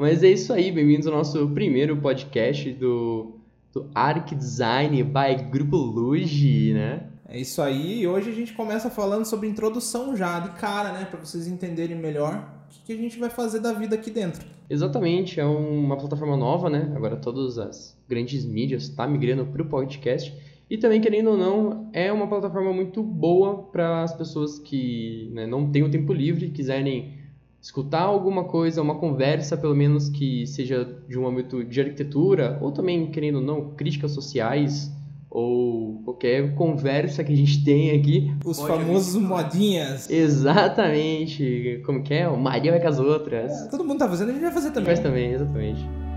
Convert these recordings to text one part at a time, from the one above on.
Mas é isso aí, bem-vindos ao nosso primeiro podcast do, do Arc Design by Grupo Luge, né? É isso aí, e hoje a gente começa falando sobre introdução já, de cara, né? Para vocês entenderem melhor o que a gente vai fazer da vida aqui dentro. Exatamente, é uma plataforma nova, né? Agora todas as grandes mídias estão tá migrando para o podcast. E também, querendo ou não, é uma plataforma muito boa para as pessoas que né, não têm o tempo livre e quiserem escutar alguma coisa, uma conversa, pelo menos que seja de um âmbito de arquitetura, ou também, querendo ou não, críticas sociais, ou qualquer conversa que a gente tem aqui. Os famosos modinhas. Exatamente. Como que é? O Maria vai com as outras. É, todo mundo tá fazendo, a gente vai fazer também. Faz também, exatamente.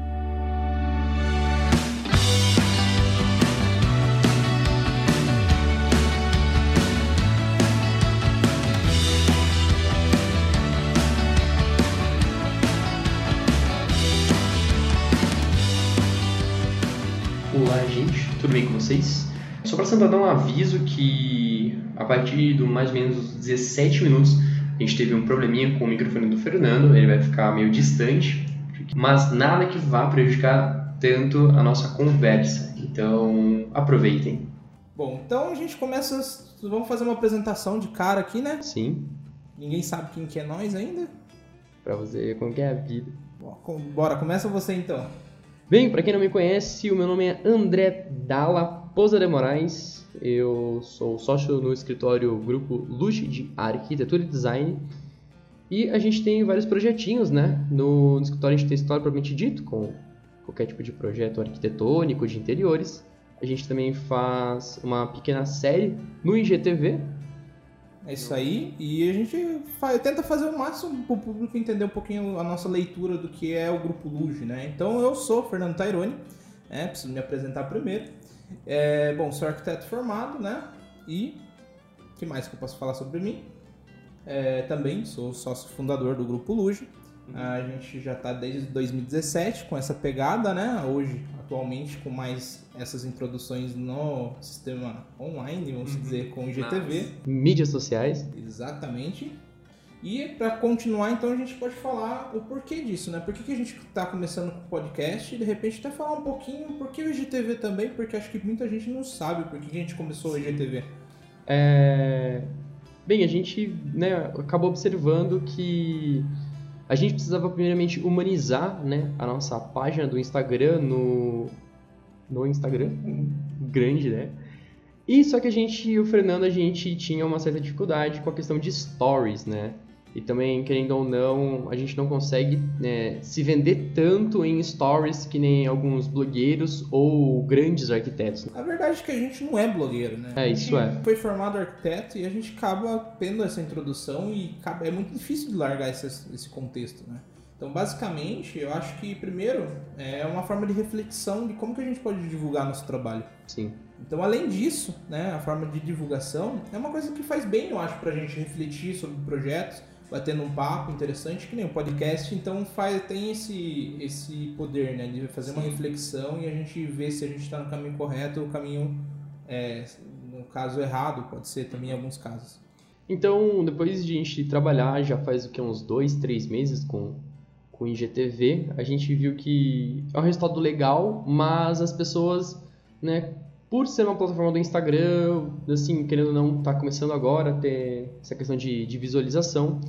Bem com vocês? Só para dar um aviso que a partir do mais ou menos 17 minutos a gente teve um probleminha com o microfone do Fernando, ele vai ficar meio distante, mas nada que vá prejudicar tanto a nossa conversa. Então aproveitem. Bom, então a gente começa. Vamos fazer uma apresentação de cara aqui, né? Sim. Ninguém sabe quem que é nós ainda. Pra você ver como que é a vida. Bora, começa você então. Bem, para quem não me conhece, o meu nome é André Dalla Pousa de Moraes. Eu sou sócio no escritório Grupo Luge de Arquitetura e Design. E a gente tem vários projetinhos, né? No, no escritório a gente tem história propriamente dito, com qualquer tipo de projeto arquitetônico, de interiores. A gente também faz uma pequena série no IGTV, é isso aí. E a gente faz, tenta fazer o máximo para o público entender um pouquinho a nossa leitura do que é o Grupo Luge, né? Então eu sou Fernando Taironi, né? preciso me apresentar primeiro. É, bom, sou arquiteto formado, né? E o que mais que eu posso falar sobre mim? É, também sou sócio fundador do Grupo Luge. A gente já está desde 2017 com essa pegada, né? Hoje, atualmente, com mais essas introduções no sistema online, vamos uhum. dizer, com o IGTV. Mídias sociais. Exatamente. E para continuar, então, a gente pode falar o porquê disso, né? Por que, que a gente está começando com o podcast e de repente até falar um pouquinho por que o IGTV também, porque acho que muita gente não sabe por que, que a gente começou o IGTV. É... Bem, a gente né, acabou observando que a gente precisava primeiramente humanizar né, a nossa página do Instagram no, no Instagram, grande, né? E só que a gente, o Fernando, a gente tinha uma certa dificuldade com a questão de stories, né? E também, querendo ou não, a gente não consegue né, se vender tanto em stories que nem alguns blogueiros ou grandes arquitetos. A verdade é que a gente não é blogueiro, né? É, isso é. foi formado arquiteto e a gente acaba tendo essa introdução e é muito difícil de largar esse, esse contexto, né? Então, basicamente, eu acho que, primeiro, é uma forma de reflexão de como que a gente pode divulgar nosso trabalho. Sim. Então, além disso, né, a forma de divulgação é uma coisa que faz bem, eu acho, para a gente refletir sobre projetos, batendo um papo interessante, que nem um podcast, então faz, tem esse, esse poder, né, de fazer Sim. uma reflexão e a gente ver se a gente está no caminho correto ou o caminho, é, no caso errado, pode ser também em alguns casos. Então, depois de a gente trabalhar, já faz o que, uns dois, três meses com, com o IGTV, a gente viu que é um resultado legal, mas as pessoas, né, por ser uma plataforma do Instagram, assim, querendo ou não, tá começando agora a ter essa questão de, de visualização.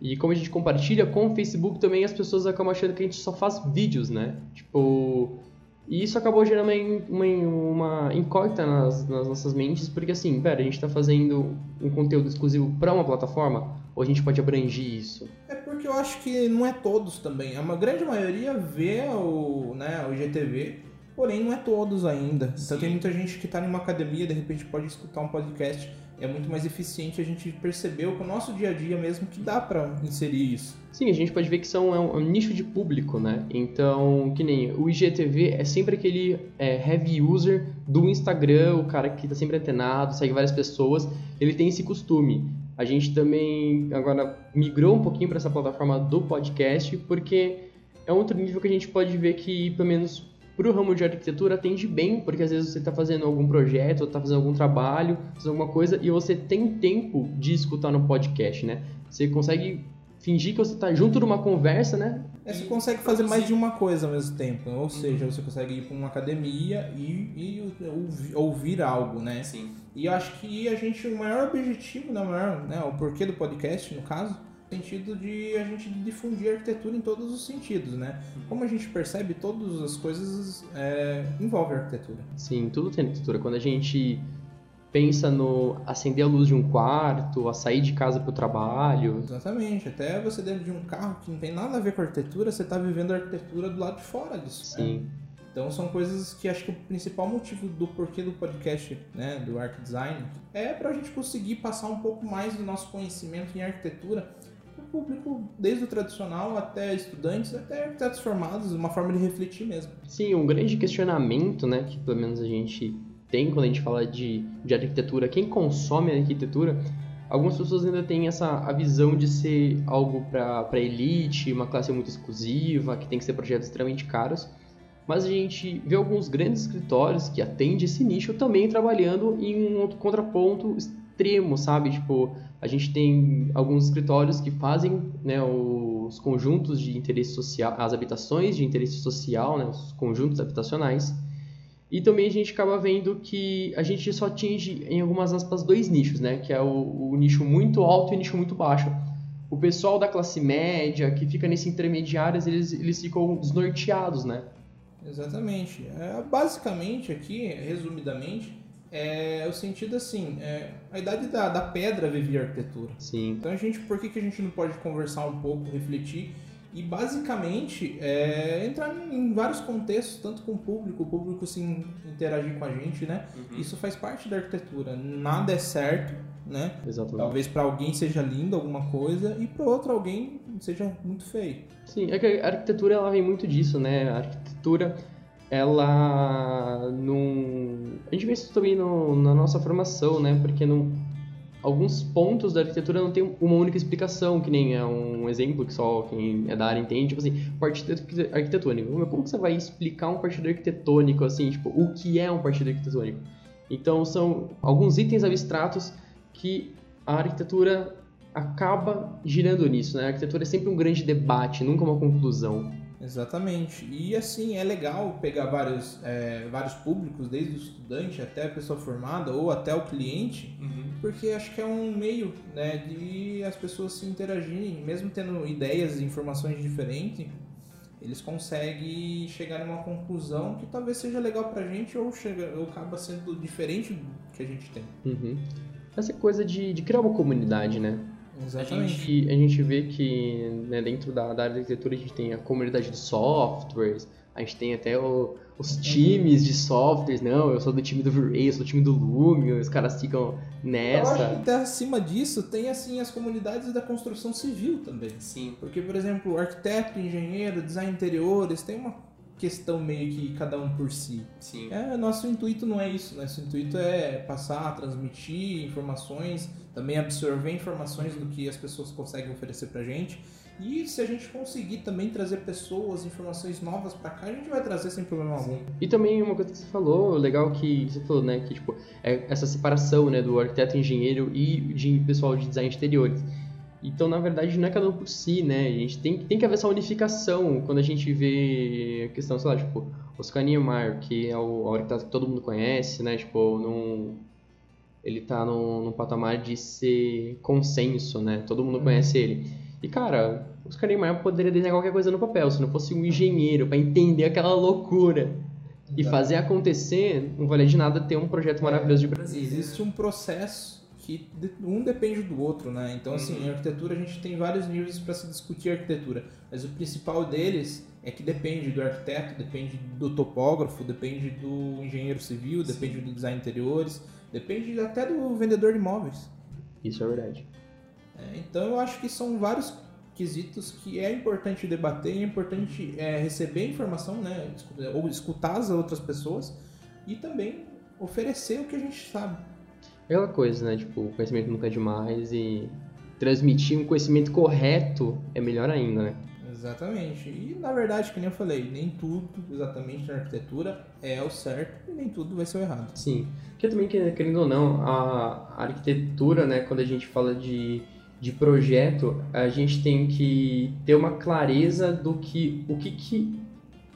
E como a gente compartilha com o Facebook também, as pessoas acabam achando que a gente só faz vídeos, né? Tipo. E isso acabou gerando uma, uma, uma incógnita nas, nas, nossas mentes, porque assim, pera, a gente está fazendo um conteúdo exclusivo para uma plataforma? Ou a gente pode abranger isso? É porque eu acho que não é todos também. A grande maioria vê o, né, o GTV porém não é todos ainda. Sim. Então tem muita gente que está em uma academia, de repente pode escutar um podcast. É muito mais eficiente a gente perceber com o nosso dia a dia mesmo que dá para inserir isso. Sim, a gente pode ver que são, é um, é um, nicho de público, né? Então, que nem o IGTV é sempre aquele é, heavy user do Instagram, o cara que está sempre antenado, segue várias pessoas, ele tem esse costume. A gente também agora migrou um pouquinho para essa plataforma do podcast, porque é outro nível que a gente pode ver que, pelo menos para o ramo de arquitetura atende bem, porque às vezes você está fazendo algum projeto, está fazendo algum trabalho, fazendo alguma coisa e você tem tempo de escutar no podcast, né? Você consegue fingir que você está junto numa conversa, né? É, você consegue fazer mais de uma coisa ao mesmo tempo. Ou seja, você consegue ir para uma academia e, e ouvir, ouvir algo, né? Sim. E eu acho que a gente, o maior objetivo, né, o, maior, né, o porquê do podcast, no caso, sentido de a gente difundir arquitetura em todos os sentidos, né? Como a gente percebe, todas as coisas é, envolvem arquitetura. Sim, tudo tem arquitetura. Quando a gente pensa no acender a luz de um quarto, a sair de casa para o trabalho. Exatamente. Até você dentro de um carro que não tem nada a ver com arquitetura, você está vivendo a arquitetura do lado de fora disso. Sim. Né? Então são coisas que acho que o principal motivo do porquê do podcast, né, do Art Design, é para a gente conseguir passar um pouco mais do nosso conhecimento em arquitetura público, desde o tradicional até estudantes, até arquitetos formados, uma forma de refletir mesmo. Sim, um grande questionamento, né, que pelo menos a gente tem quando a gente fala de, de arquitetura, quem consome arquitetura, algumas pessoas ainda têm essa a visão de ser algo para elite, uma classe muito exclusiva, que tem que ser projetos extremamente caros. Mas a gente vê alguns grandes escritórios que atendem esse nicho também trabalhando em um outro contraponto extremo, sabe? Tipo, a gente tem alguns escritórios que fazem né, os conjuntos de interesse social, as habitações de interesse social, né, os conjuntos habitacionais, e também a gente acaba vendo que a gente só atinge, em algumas aspas, dois nichos, né? Que é o, o nicho muito alto e o nicho muito baixo. O pessoal da classe média, que fica nesse intermediários, eles, eles ficam desnorteados, né? Exatamente. É, basicamente, aqui, resumidamente, é o sentido assim, é, a idade da, da pedra vivia arquitetura. Sim. Então a gente, por que, que a gente não pode conversar um pouco, refletir e basicamente é, entrar em vários contextos, tanto com o público, o público se interagir com a gente, né? Uhum. Isso faz parte da arquitetura. Nada é certo, né? Exatamente. Talvez para alguém seja lindo alguma coisa e para outro alguém seja muito feio. Sim, é que a arquitetura ela vem muito disso, né? A arquitetura ela não a gente vê isso também no, na nossa formação, né? Porque não alguns pontos da arquitetura não tem uma única explicação, que nem é um exemplo que só quem é da área entende, tipo assim, partido arquitetônico. Como que você vai explicar um partido arquitetônico, assim, tipo, o que é um partido arquitetônico? Então, são alguns itens abstratos que a arquitetura acaba girando nisso, né? A arquitetura é sempre um grande debate, nunca uma conclusão. Exatamente. E assim, é legal pegar vários, é, vários públicos, desde o estudante até a pessoa formada ou até o cliente, uhum. porque acho que é um meio né, de as pessoas se interagirem, mesmo tendo ideias e informações diferentes, eles conseguem chegar numa conclusão que talvez seja legal pra gente ou, chega, ou acaba sendo diferente do que a gente tem. Uhum. Essa coisa de, de criar uma comunidade, né? Exatamente. A gente, a gente vê que né, dentro da, da área de arquitetura a gente tem a comunidade de softwares, a gente tem até o, os times de softwares, não, eu sou do time do V-Ray, eu sou do time do Lumion, os caras ficam nessa. Eu acho que até acima disso tem assim as comunidades da construção civil também. Sim. Porque, por exemplo, arquiteto, engenheiro, design interiores, tem uma questão meio que cada um por si. Sim. É, nosso intuito não é isso, né? nosso intuito é passar, transmitir informações, também absorver informações do que as pessoas conseguem oferecer pra gente. E se a gente conseguir também trazer pessoas, informações novas para cá, a gente vai trazer sem problema algum. E também uma coisa que você falou, legal que você falou, né, que tipo, é essa separação, né, do arquiteto engenheiro e de pessoal de design de exteriores. Então, na verdade, não é cada um por si, né? A gente tem, tem que haver essa unificação quando a gente vê a questão, sei lá, tipo, Oscar Niemeyer, que é o, o arquiteto que todo mundo conhece, né? Tipo, num, ele tá num, num patamar de ser consenso, né? Todo mundo conhece ele. E, cara, Oscar Niemeyer poderia desenhar qualquer coisa no papel, se não fosse um engenheiro para entender aquela loucura. E fazer acontecer, não vale de nada ter um projeto maravilhoso de Brasília. Existe um processo que um depende do outro, né? Então, assim, uhum. em arquitetura a gente tem vários níveis para se discutir arquitetura, mas o principal deles é que depende do arquiteto, depende do topógrafo, depende do engenheiro civil, Sim. depende do design interiores, depende até do vendedor de imóveis. Isso é verdade. É, então, eu acho que são vários quesitos que é importante debater, é importante é, receber informação, né? Ou escutar as outras pessoas e também oferecer o que a gente sabe. Aquela coisa, né? Tipo, o conhecimento nunca é demais e transmitir um conhecimento correto é melhor ainda, né? Exatamente. E na verdade, que nem eu falei, nem tudo exatamente na arquitetura é o certo e nem tudo vai ser o errado. Sim. Porque também, querendo ou não, a arquitetura, né, quando a gente fala de, de projeto, a gente tem que ter uma clareza do que o que, que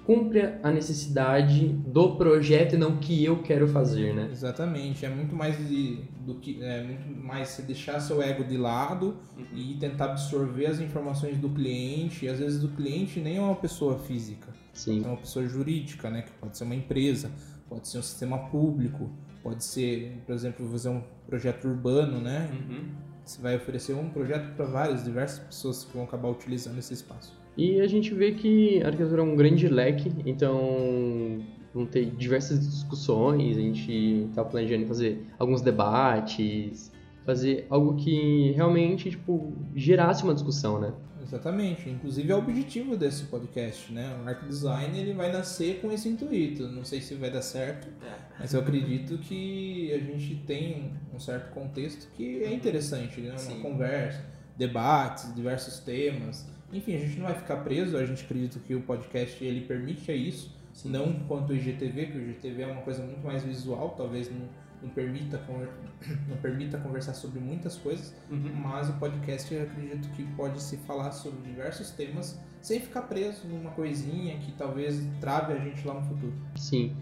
cumpre a necessidade do projeto e não o que eu quero fazer, né? Exatamente, é muito mais de, do que é muito mais você deixar seu ego de lado uhum. e tentar absorver as informações do cliente. E às vezes o cliente nem é uma pessoa física, Sim. é uma pessoa jurídica, né? Que pode ser uma empresa, pode ser um sistema público, pode ser, por exemplo, fazer um projeto urbano, né? Uhum. Você vai oferecer um projeto para várias diversas pessoas que vão acabar utilizando esse espaço. E a gente vê que a arquitetura é um grande leque, então vão ter diversas discussões, a gente está planejando fazer alguns debates, fazer algo que realmente tipo, gerasse uma discussão, né? Exatamente. Inclusive é o objetivo desse podcast, né? O Arc Design ele vai nascer com esse intuito. Não sei se vai dar certo, é. mas eu acredito que a gente tem um certo contexto que é interessante, né? Uma Sim. conversa, debates, diversos temas. Enfim, a gente não vai ficar preso, a gente acredita que o podcast ele permite isso, Sim. não quanto o IGTV, que o IGTV é uma coisa muito mais visual, talvez não, não permita, não permita conversar sobre muitas coisas, uhum. mas o podcast eu acredito que pode se falar sobre diversos temas sem ficar preso numa coisinha que talvez trave a gente lá no futuro. Sim.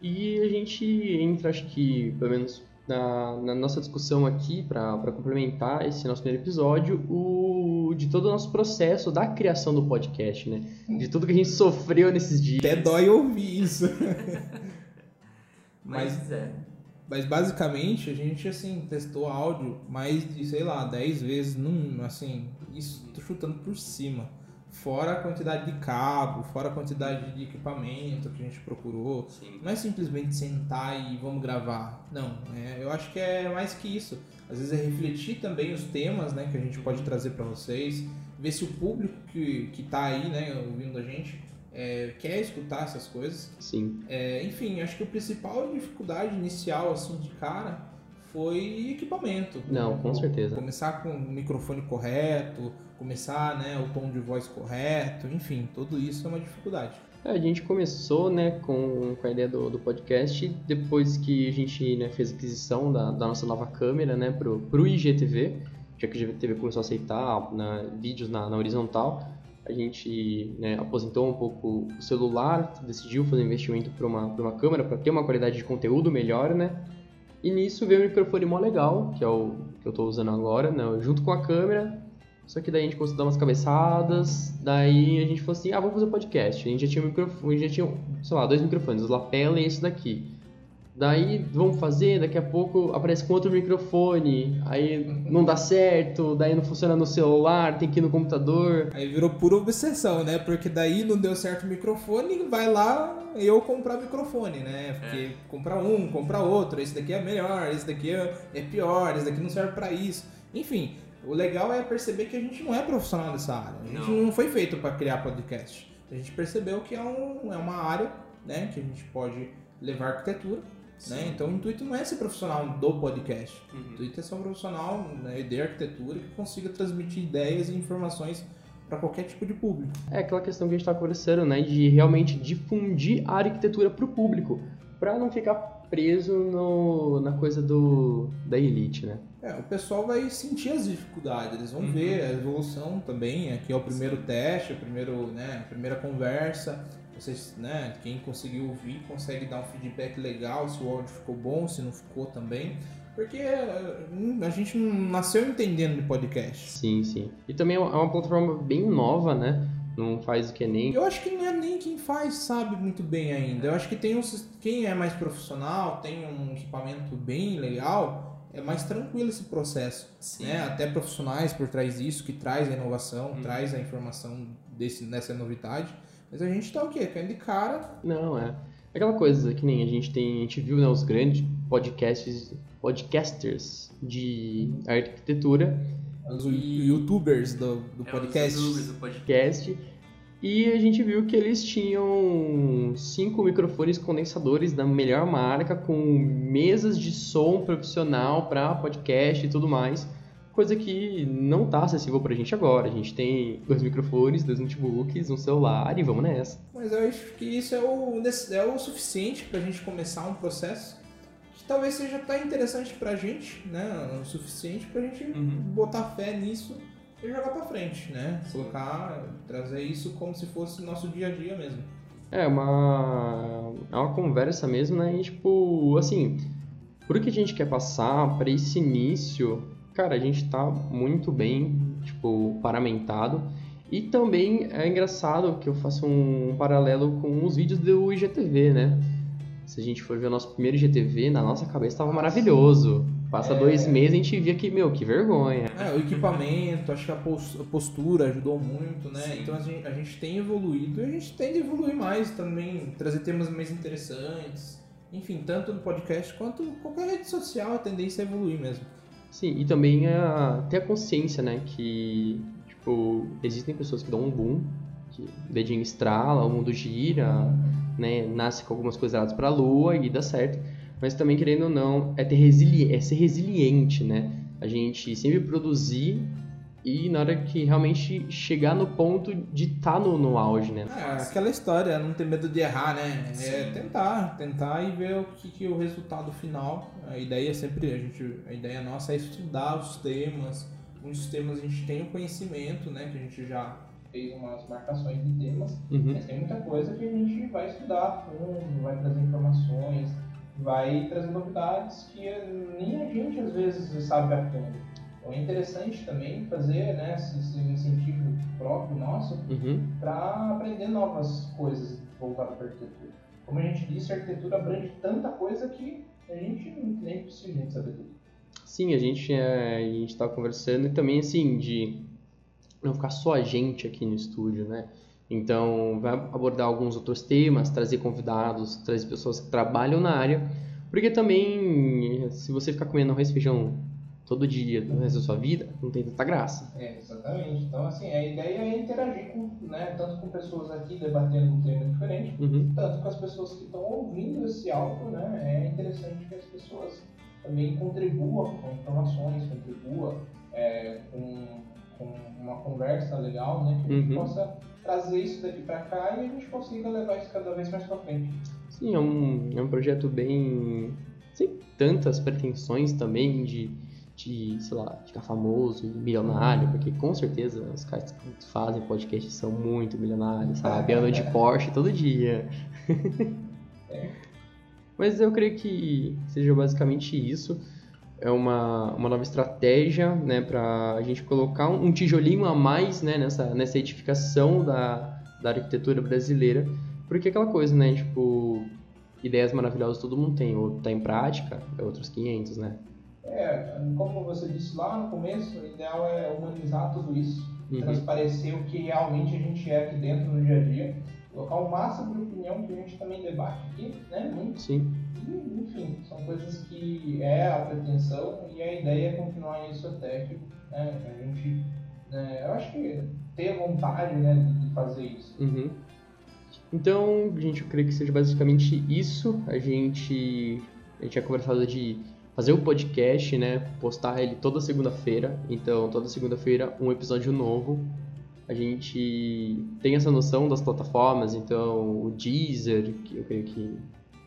E a gente entra, acho que, pelo menos na, na nossa discussão aqui, para complementar esse nosso primeiro episódio, o, de todo o nosso processo da criação do podcast, né? De tudo que a gente sofreu nesses dias. Até dói ouvir isso. mas, mas, é. mas basicamente a gente assim testou áudio mais de, sei lá, 10 vezes num, assim, isso tô chutando por cima fora a quantidade de cabo, fora a quantidade de equipamento que a gente procurou. Sim. Não é simplesmente sentar e vamos gravar. Não, é, eu acho que é mais que isso. Às vezes é refletir também os temas né, que a gente pode trazer para vocês, ver se o público que, que tá aí né, ouvindo a gente é, quer escutar essas coisas. Sim. É, enfim, acho que a principal dificuldade inicial assim de cara foi equipamento. Não, com certeza. Começar com o microfone correto, começar, né, o tom de voz correto, enfim, tudo isso é uma dificuldade. É, a gente começou, né, com, com a ideia do, do podcast, depois que a gente né, fez a aquisição da, da nossa nova câmera, né, pro, pro IGTV, já que o IGTV começou a aceitar né, vídeos na, na horizontal, a gente né, aposentou um pouco o celular, decidiu fazer um investimento para uma, uma câmera para ter uma qualidade de conteúdo melhor, né? E nisso veio um microfone mó legal, que é o que eu estou usando agora, né? junto com a câmera. Só que daí a gente conseguiu dar umas cabeçadas, daí a gente falou assim, ah, vamos fazer um podcast. A gente já tinha um microfone, já tinha, sei lá, dois microfones, o lapela e esse daqui. Daí vamos fazer, daqui a pouco aparece com outro microfone, aí não dá certo, daí não funciona no celular, tem que ir no computador. Aí virou pura obsessão, né? Porque daí não deu certo o microfone, vai lá eu comprar microfone, né? Porque é. comprar um, comprar outro, esse daqui é melhor, esse daqui é, é pior, esse daqui não serve para isso. Enfim, o legal é perceber que a gente não é profissional dessa área. A gente não, não foi feito para criar podcast. A gente percebeu que é, um, é uma área né, que a gente pode levar arquitetura né? Então o intuito não é ser profissional do podcast. Uhum. O intuito é ser um profissional né, de arquitetura que consiga transmitir ideias e informações para qualquer tipo de público. É aquela questão que a gente está conversando, né? De realmente difundir a arquitetura para o público, para não ficar preso no, na coisa do, da elite, né? É, o pessoal vai sentir as dificuldades, eles vão uhum. ver a evolução também. Aqui é o primeiro Sim. teste, o primeiro, né, a primeira conversa vocês, né, quem conseguiu ouvir consegue dar um feedback legal se o áudio ficou bom, se não ficou também. Porque hum, a gente não nasceu entendendo de podcast. Sim, sim. E também é uma plataforma bem nova, né? Não faz o que nem. Eu acho que não é nem quem faz sabe muito bem ainda. Eu acho que tem um, quem é mais profissional, tem um equipamento bem legal, é mais tranquilo esse processo. Sim. Né? Até profissionais por trás disso, que traz a inovação, hum. traz a informação desse, dessa novidade. Mas a gente tá o quê? Caindo de cara. Não, é. Aquela coisa que nem a gente tem, a gente viu, né, os grandes podcasts, podcasters de arquitetura. Os e... youtubers do, do é, podcast. Os youtubers do podcast. E a gente viu que eles tinham cinco microfones condensadores da melhor marca, com mesas de som profissional para podcast e tudo mais coisa que não está acessível para a gente agora. A gente tem dois microfones, dois notebooks, um celular e vamos nessa. Mas eu acho que isso é o, é o suficiente para a gente começar um processo talvez seja tão interessante pra gente, né? O suficiente pra gente Uhum. botar fé nisso e jogar pra frente, né? Colocar, trazer isso como se fosse nosso dia a dia mesmo. É uma, é uma conversa mesmo, né? E, tipo, assim, por que a gente quer passar para esse início? Cara, a gente tá muito bem, tipo, paramentado. E também é engraçado que eu faço um paralelo com os vídeos do IGTV, né? Se a gente for ver o nosso primeiro IGTV, na nossa cabeça tava maravilhoso. Passa É. dois meses e a gente via que, meu, que vergonha. É, o equipamento, acho que a pos- a postura ajudou muito, né? Então a gente, a gente tem evoluído e a gente tende a evoluir mais também, trazer temas mais interessantes. Enfim, tanto no podcast quanto qualquer rede social, a tendência é evoluir mesmo. Sim, e também a, ter a consciência, né, que, tipo, existem pessoas que dão um boom, que o dedinho estrala, o mundo gira, né, nasce com algumas coisas erradas pra lua e dá certo. Mas também, querendo ou não, é, ter resili é ser resiliente, né? A gente sempre produzir e na hora que realmente chegar no ponto de estar no, no auge, né? É, aquela história, não ter medo de errar, né? É tentar, tentar e ver o que, que é o resultado final. A ideia é sempre, a gente, a ideia nossa é estudar os temas. Muitos temas a gente tem o conhecimento, né? Que a gente já fez umas marcações de temas. Uhum. Mas tem muita coisa que a gente vai estudar a fundo, vai trazer informações, vai trazer novidades que nem a gente às vezes sabe a fundo. Então é interessante também fazer né, esse, esse incentivo próprio nosso Uhum. para aprender novas coisas voltadas para a arquitetura. Como a gente disse, a arquitetura abrange tanta coisa que a gente não é impossível saber tudo. Sim, a gente, é, tava conversando e também, assim, de não ficar só a gente aqui no estúdio, né? Então, vai abordar alguns outros temas, trazer convidados, trazer pessoas que trabalham na área, porque também, se você ficar comendo arroz e feijão todo dia, no resto da sua vida, não tem tanta graça. É, exatamente. Então, assim, a ideia é interagir com, né, tanto com pessoas aqui debatendo um tema diferente, Uhum. tanto com as pessoas que estão ouvindo esse áudio, né? É interessante que as pessoas também contribuam com informações, contribuam é, com, com uma conversa legal, né? Que a gente Uhum. possa trazer isso daqui para cá e a gente consiga levar isso cada vez mais para frente. Sim, é um, é um projeto bem. sem tantas pretensões também de, de, sei lá, ficar famoso milionário, porque com certeza os caras que fazem podcast são muito milionários, sabe? Andam de Porsche todo dia. Mas eu creio que seja basicamente isso. É uma, uma nova estratégia, né, para a gente colocar um, um tijolinho a mais, né, nessa, nessa edificação da, da arquitetura brasileira. Porque é aquela coisa, né, tipo, ideias maravilhosas todo mundo tem, ou tá em prática, é outros 500, né? É, como você disse lá no começo, o ideal é humanizar tudo isso, Uhum. transparecer o que realmente a gente é aqui dentro no dia a dia, colocar o máximo de opinião que a gente também debate aqui, né? Muito. Sim. E, enfim, são coisas que é a pretensão e a ideia é continuar isso até que né, a gente, né, eu acho que ter vontade né, de fazer isso. Uhum. Então, gente, eu creio que seja basicamente isso. A gente, a gente tinha conversado de fazer o podcast, né? Postar ele toda segunda-feira. Então, toda segunda-feira, um episódio novo. A gente tem essa noção das plataformas, então o Deezer, que eu creio que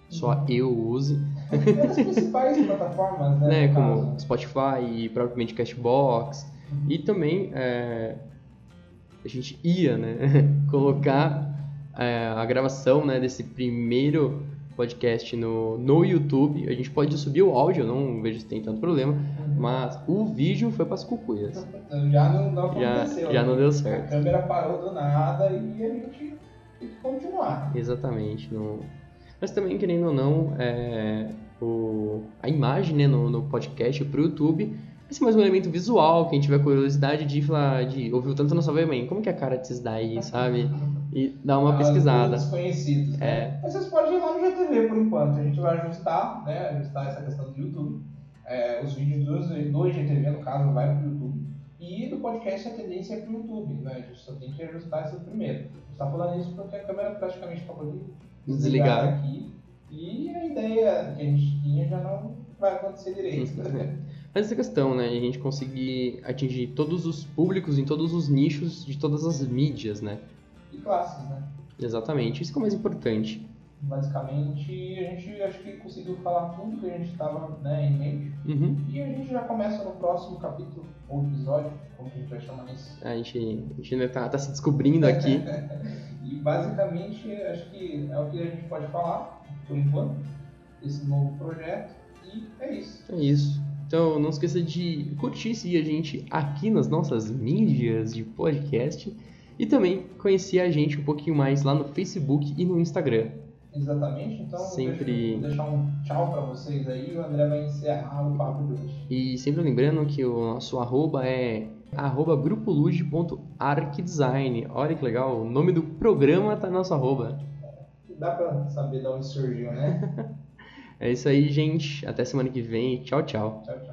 só eu use, as principais plataformas, né? né? Como caso. Spotify e propriamente Cashbox. E também é, a gente ia né, colocar é, a gravação né, desse primeiro podcast no, no YouTube. A gente pode subir o áudio, eu não vejo se tem tanto problema, mas o vídeo foi para as cucuias. Já não, não aconteceu. já né? não deu A certo. câmera parou do nada e a gente tem que continuar. Exatamente. Não... Mas também, querendo ou não, é, o, a imagem né, no, no podcast para o YouTube vai ser mais um elemento visual, quem tiver curiosidade de falar, de ouvir o tanto na sua mãe, como que é a cara desses daí, sabe? E dar uma Ah, pesquisada. Desconhecidos, né? É. Mas vocês podem ir lá no GTV por enquanto. A gente vai ajustar, né? Ajustar essa questão do YouTube. É, os vídeos do, do IGTV, no caso, vai pro YouTube. E do podcast a tendência é pro YouTube, né? A gente só tem que ajustar isso primeiro. A gente tá falando isso porque a câmera praticamente acabou de Desligar. aqui. E a ideia que a gente tinha já não vai acontecer direito. Mas essa questão, né? A gente conseguir atingir todos os públicos em todos os nichos de todas as mídias, né? e classes, né? Exatamente. Isso que é o mais importante. Basicamente, a gente acho que conseguiu falar tudo que a gente estava né, em mente. Uhum. E a gente já começa no próximo capítulo, ou episódio, como a gente vai chamar isso. A gente, a gente ainda tá, tá se descobrindo aqui. e basicamente, acho que é o que a gente pode falar, por enquanto, desse novo projeto. E é isso. É isso. Então não esqueça de curtir e seguir a gente aqui nas nossas mídias de podcast e também conhecer a gente um pouquinho mais lá no Facebook e no Instagram. Exatamente, então Sempre... vou deixar um tchau para vocês aí e o André vai encerrar o papo de hoje. E sempre lembrando que o nosso arroba é arroba grupoluge.arcdesign. Olha que legal, o nome do programa tá no nosso arroba. Dá pra saber de onde surgiu, né? É isso aí, gente. Até semana que vem. Tchau, tchau. Tchau, tchau.